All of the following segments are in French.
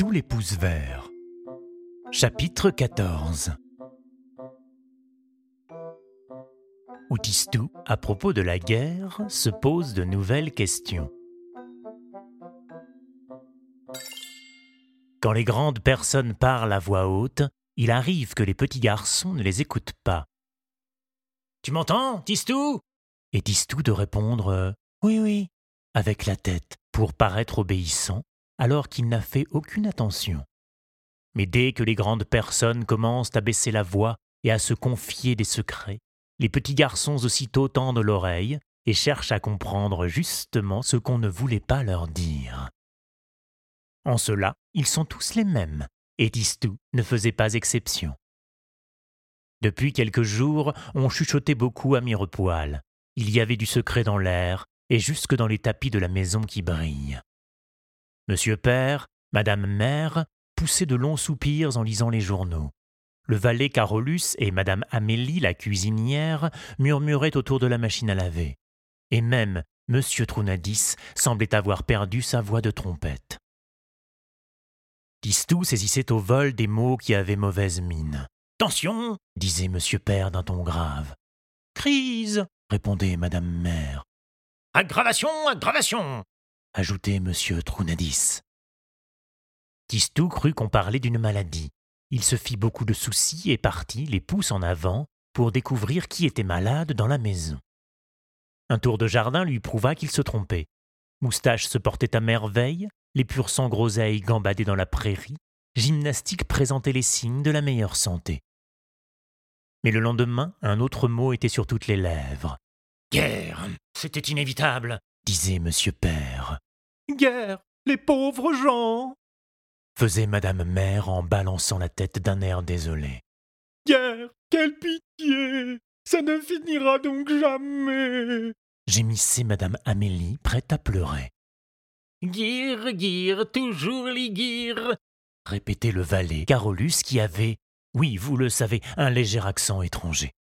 Tistou les pouces verts. Chapitre 14 Où Tistou, à propos de la guerre, se pose de nouvelles questions. Quand les grandes personnes parlent à voix haute, il arrive que les petits garçons ne les écoutent pas. Tu m'entends, Tistou? Et Tistou de répondre Oui, oui, avec la tête, pour paraître obéissant, alors qu'il n'a fait aucune attention. Mais dès que les grandes personnes commencent à baisser la voix et à se confier des secrets, les petits garçons aussitôt tendent l'oreille et cherchent à comprendre justement ce qu'on ne voulait pas leur dire. En cela, ils sont tous les mêmes, et Tistou ne faisait pas exception. Depuis quelques jours, on chuchotait beaucoup à Mirepoil. Il y avait du secret dans l'air, et jusque dans les tapis de la maison qui brillent. Monsieur Père, Madame Mère poussaient de longs soupirs en lisant les journaux. Le valet Carolus et Madame Amélie, la cuisinière, murmuraient autour de la machine à laver. Et même Monsieur Trounadis semblait avoir perdu sa voix de trompette. Tistou saisissait au vol des mots qui avaient mauvaise mine. Attention disait Monsieur Père d'un ton grave. Crise répondait Madame Mère. Aggravation, aggravation ajoutait Monsieur Trounadis. Tistou crut qu'on parlait d'une maladie. Il se fit beaucoup de soucis et partit, les pouces en avant, pour découvrir qui était malade dans la maison. Un tour de jardin lui prouva qu'il se trompait. Moustache se portait à merveille, les purs sang groseilles gambadaient dans la prairie, gymnastique présentait les signes de la meilleure santé. Mais le lendemain, un autre mot était sur toutes les lèvres. Guerre, c'était inévitable, disait Monsieur Père. Guerre, les pauvres gens faisait Madame Mère en balançant la tête d'un air désolé. Guerre, quelle pitié Ça ne finira donc jamais gémissait Madame Amélie, prête à pleurer. Guire, guire, toujours les guires répétait le valet Carolus qui avait, oui, vous le savez, un léger accent étranger.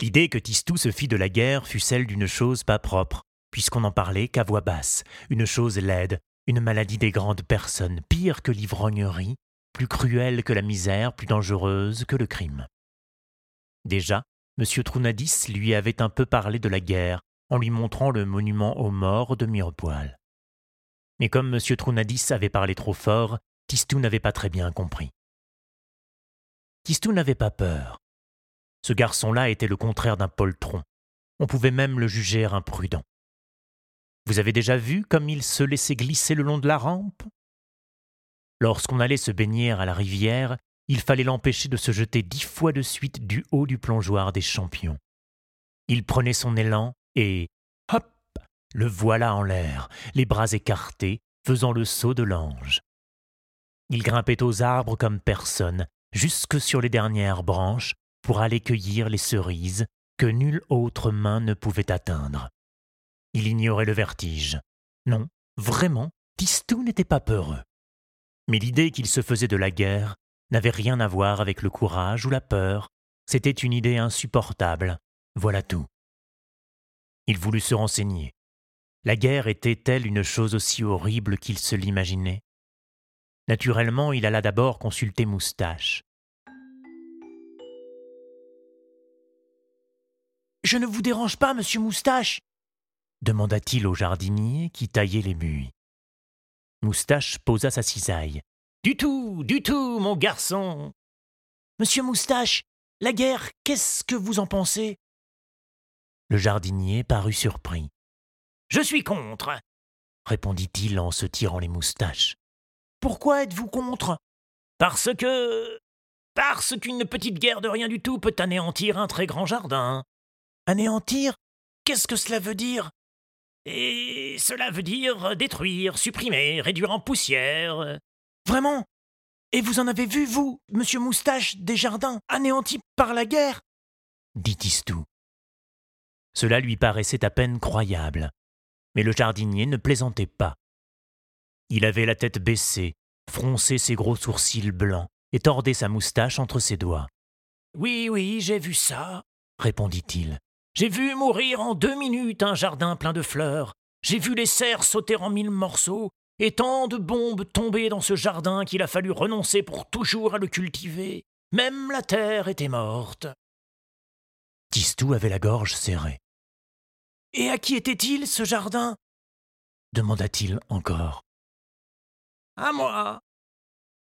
L'idée que Tistou se fit de la guerre fut celle d'une chose pas propre, puisqu'on n'en parlait qu'à voix basse, une chose laide, une maladie des grandes personnes, pire que l'ivrognerie, plus cruelle que la misère, plus dangereuse que le crime. Déjà, M. Trounadis lui avait un peu parlé de la guerre en lui montrant le monument aux morts de Mirepoil. Mais comme M. Trounadis avait parlé trop fort, Tistou n'avait pas très bien compris. Tistou n'avait pas peur. Ce garçon-là était le contraire d'un poltron. On pouvait même le juger imprudent. Vous avez déjà vu comme il se laissait glisser le long de la rampe? Lorsqu'on allait se baigner à la rivière, il fallait l'empêcher de se jeter dix fois de suite du haut du plongeoir des champions. Il prenait son élan et hop le voilà en l'air, les bras écartés, faisant le saut de l'ange. Il grimpait aux arbres comme personne, jusque sur les dernières branches, pour aller cueillir les cerises que nulle autre main ne pouvait atteindre. Il ignorait le vertige. Non, vraiment, Tistou n'était pas peureux. Mais l'idée qu'il se faisait de la guerre n'avait rien à voir avec le courage ou la peur, c'était une idée insupportable, voilà tout. Il voulut se renseigner. La guerre était-elle une chose aussi horrible qu'il se l'imaginait? Naturellement, il alla d'abord consulter Moustache. Je ne vous dérange pas, monsieur Moustache? Demanda-t-il au jardinier qui taillait les buis. Moustache posa sa cisaille. Du tout, du tout, mon garçon. Monsieur Moustache, la guerre, qu'est-ce que vous en pensez? Le jardinier parut surpris. Je suis contre, répondit-il en se tirant les moustaches. Pourquoi êtes-vous contre? Parce que. Parce qu'une petite guerre de rien du tout peut anéantir un très grand jardin. Anéantir? Qu'est-ce que cela veut dire? Et cela veut dire détruire, supprimer, réduire en poussière. Vraiment? Et vous en avez vu, vous, monsieur Moustache, des jardins anéantis par la guerre? Dit Tistou. Cela lui paraissait à peine croyable. Mais le jardinier ne plaisantait pas. Il avait la tête baissée, fronçait ses gros sourcils blancs et tordait sa moustache entre ses doigts. Oui, oui, j'ai vu ça, répondit-il. J'ai vu mourir en deux minutes un jardin plein de fleurs. J'ai vu les cerfs sauter en mille morceaux, et tant de bombes tombées dans ce jardin qu'il a fallu renoncer pour toujours à le cultiver. Même la terre était morte. Tistou avait la gorge serrée. Et à qui était-il, ce jardin? demanda-t-il encore. À moi,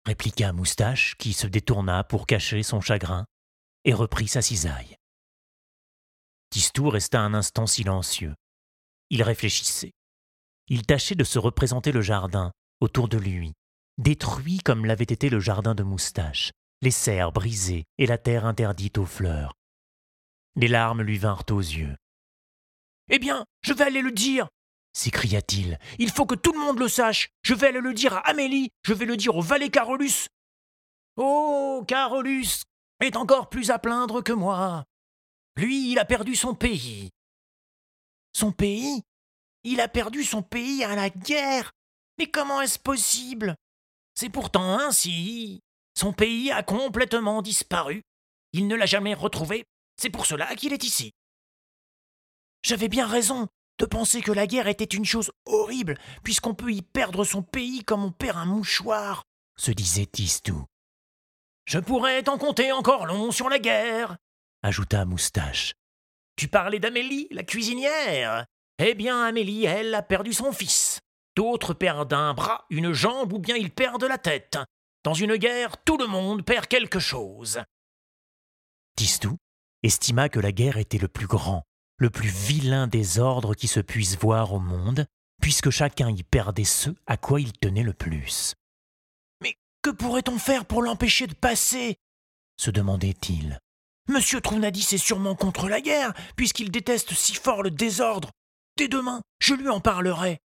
répliqua Moustache, qui se détourna pour cacher son chagrin et reprit sa cisaille. Tistou resta un instant silencieux. Il réfléchissait. Il tâchait de se représenter le jardin autour de lui, détruit comme l'avait été le jardin de Moustache, les serres brisées et la terre interdite aux fleurs. Des larmes lui vinrent aux yeux. Eh bien, je vais aller le dire s'écria-t-il. Il faut que tout le monde le sache. Je vais aller le dire à Amélie, je vais le dire au valet Carolus. Oh, Carolus est encore plus à plaindre que moi. Lui, il a perdu son pays. Son pays? Il a perdu son pays à la guerre. Mais comment est-ce possible? C'est pourtant ainsi. Son pays a complètement disparu. Il ne l'a jamais retrouvé. C'est pour cela qu'il est ici. J'avais bien raison de penser que la guerre était une chose horrible, puisqu'on peut y perdre son pays comme on perd un mouchoir, se disait Tistou. Je pourrais t'en compter encore long sur la guerre, ajouta Moustache. Tu parlais d'Amélie, la cuisinière? Eh bien, Amélie, elle, a perdu son fils. D'autres perdent un bras, une jambe ou bien ils perdent la tête. Dans une guerre, tout le monde perd quelque chose. Tistou estima que la guerre était le plus grand, le plus vilain désordre qui se puisse voir au monde, puisque chacun y perdait ce à quoi il tenait le plus. Mais que pourrait-on faire pour l'empêcher de passer? se demandait-il. Monsieur Trounadis est sûrement contre la guerre, puisqu'il déteste si fort le désordre. Dès demain, je lui en parlerai.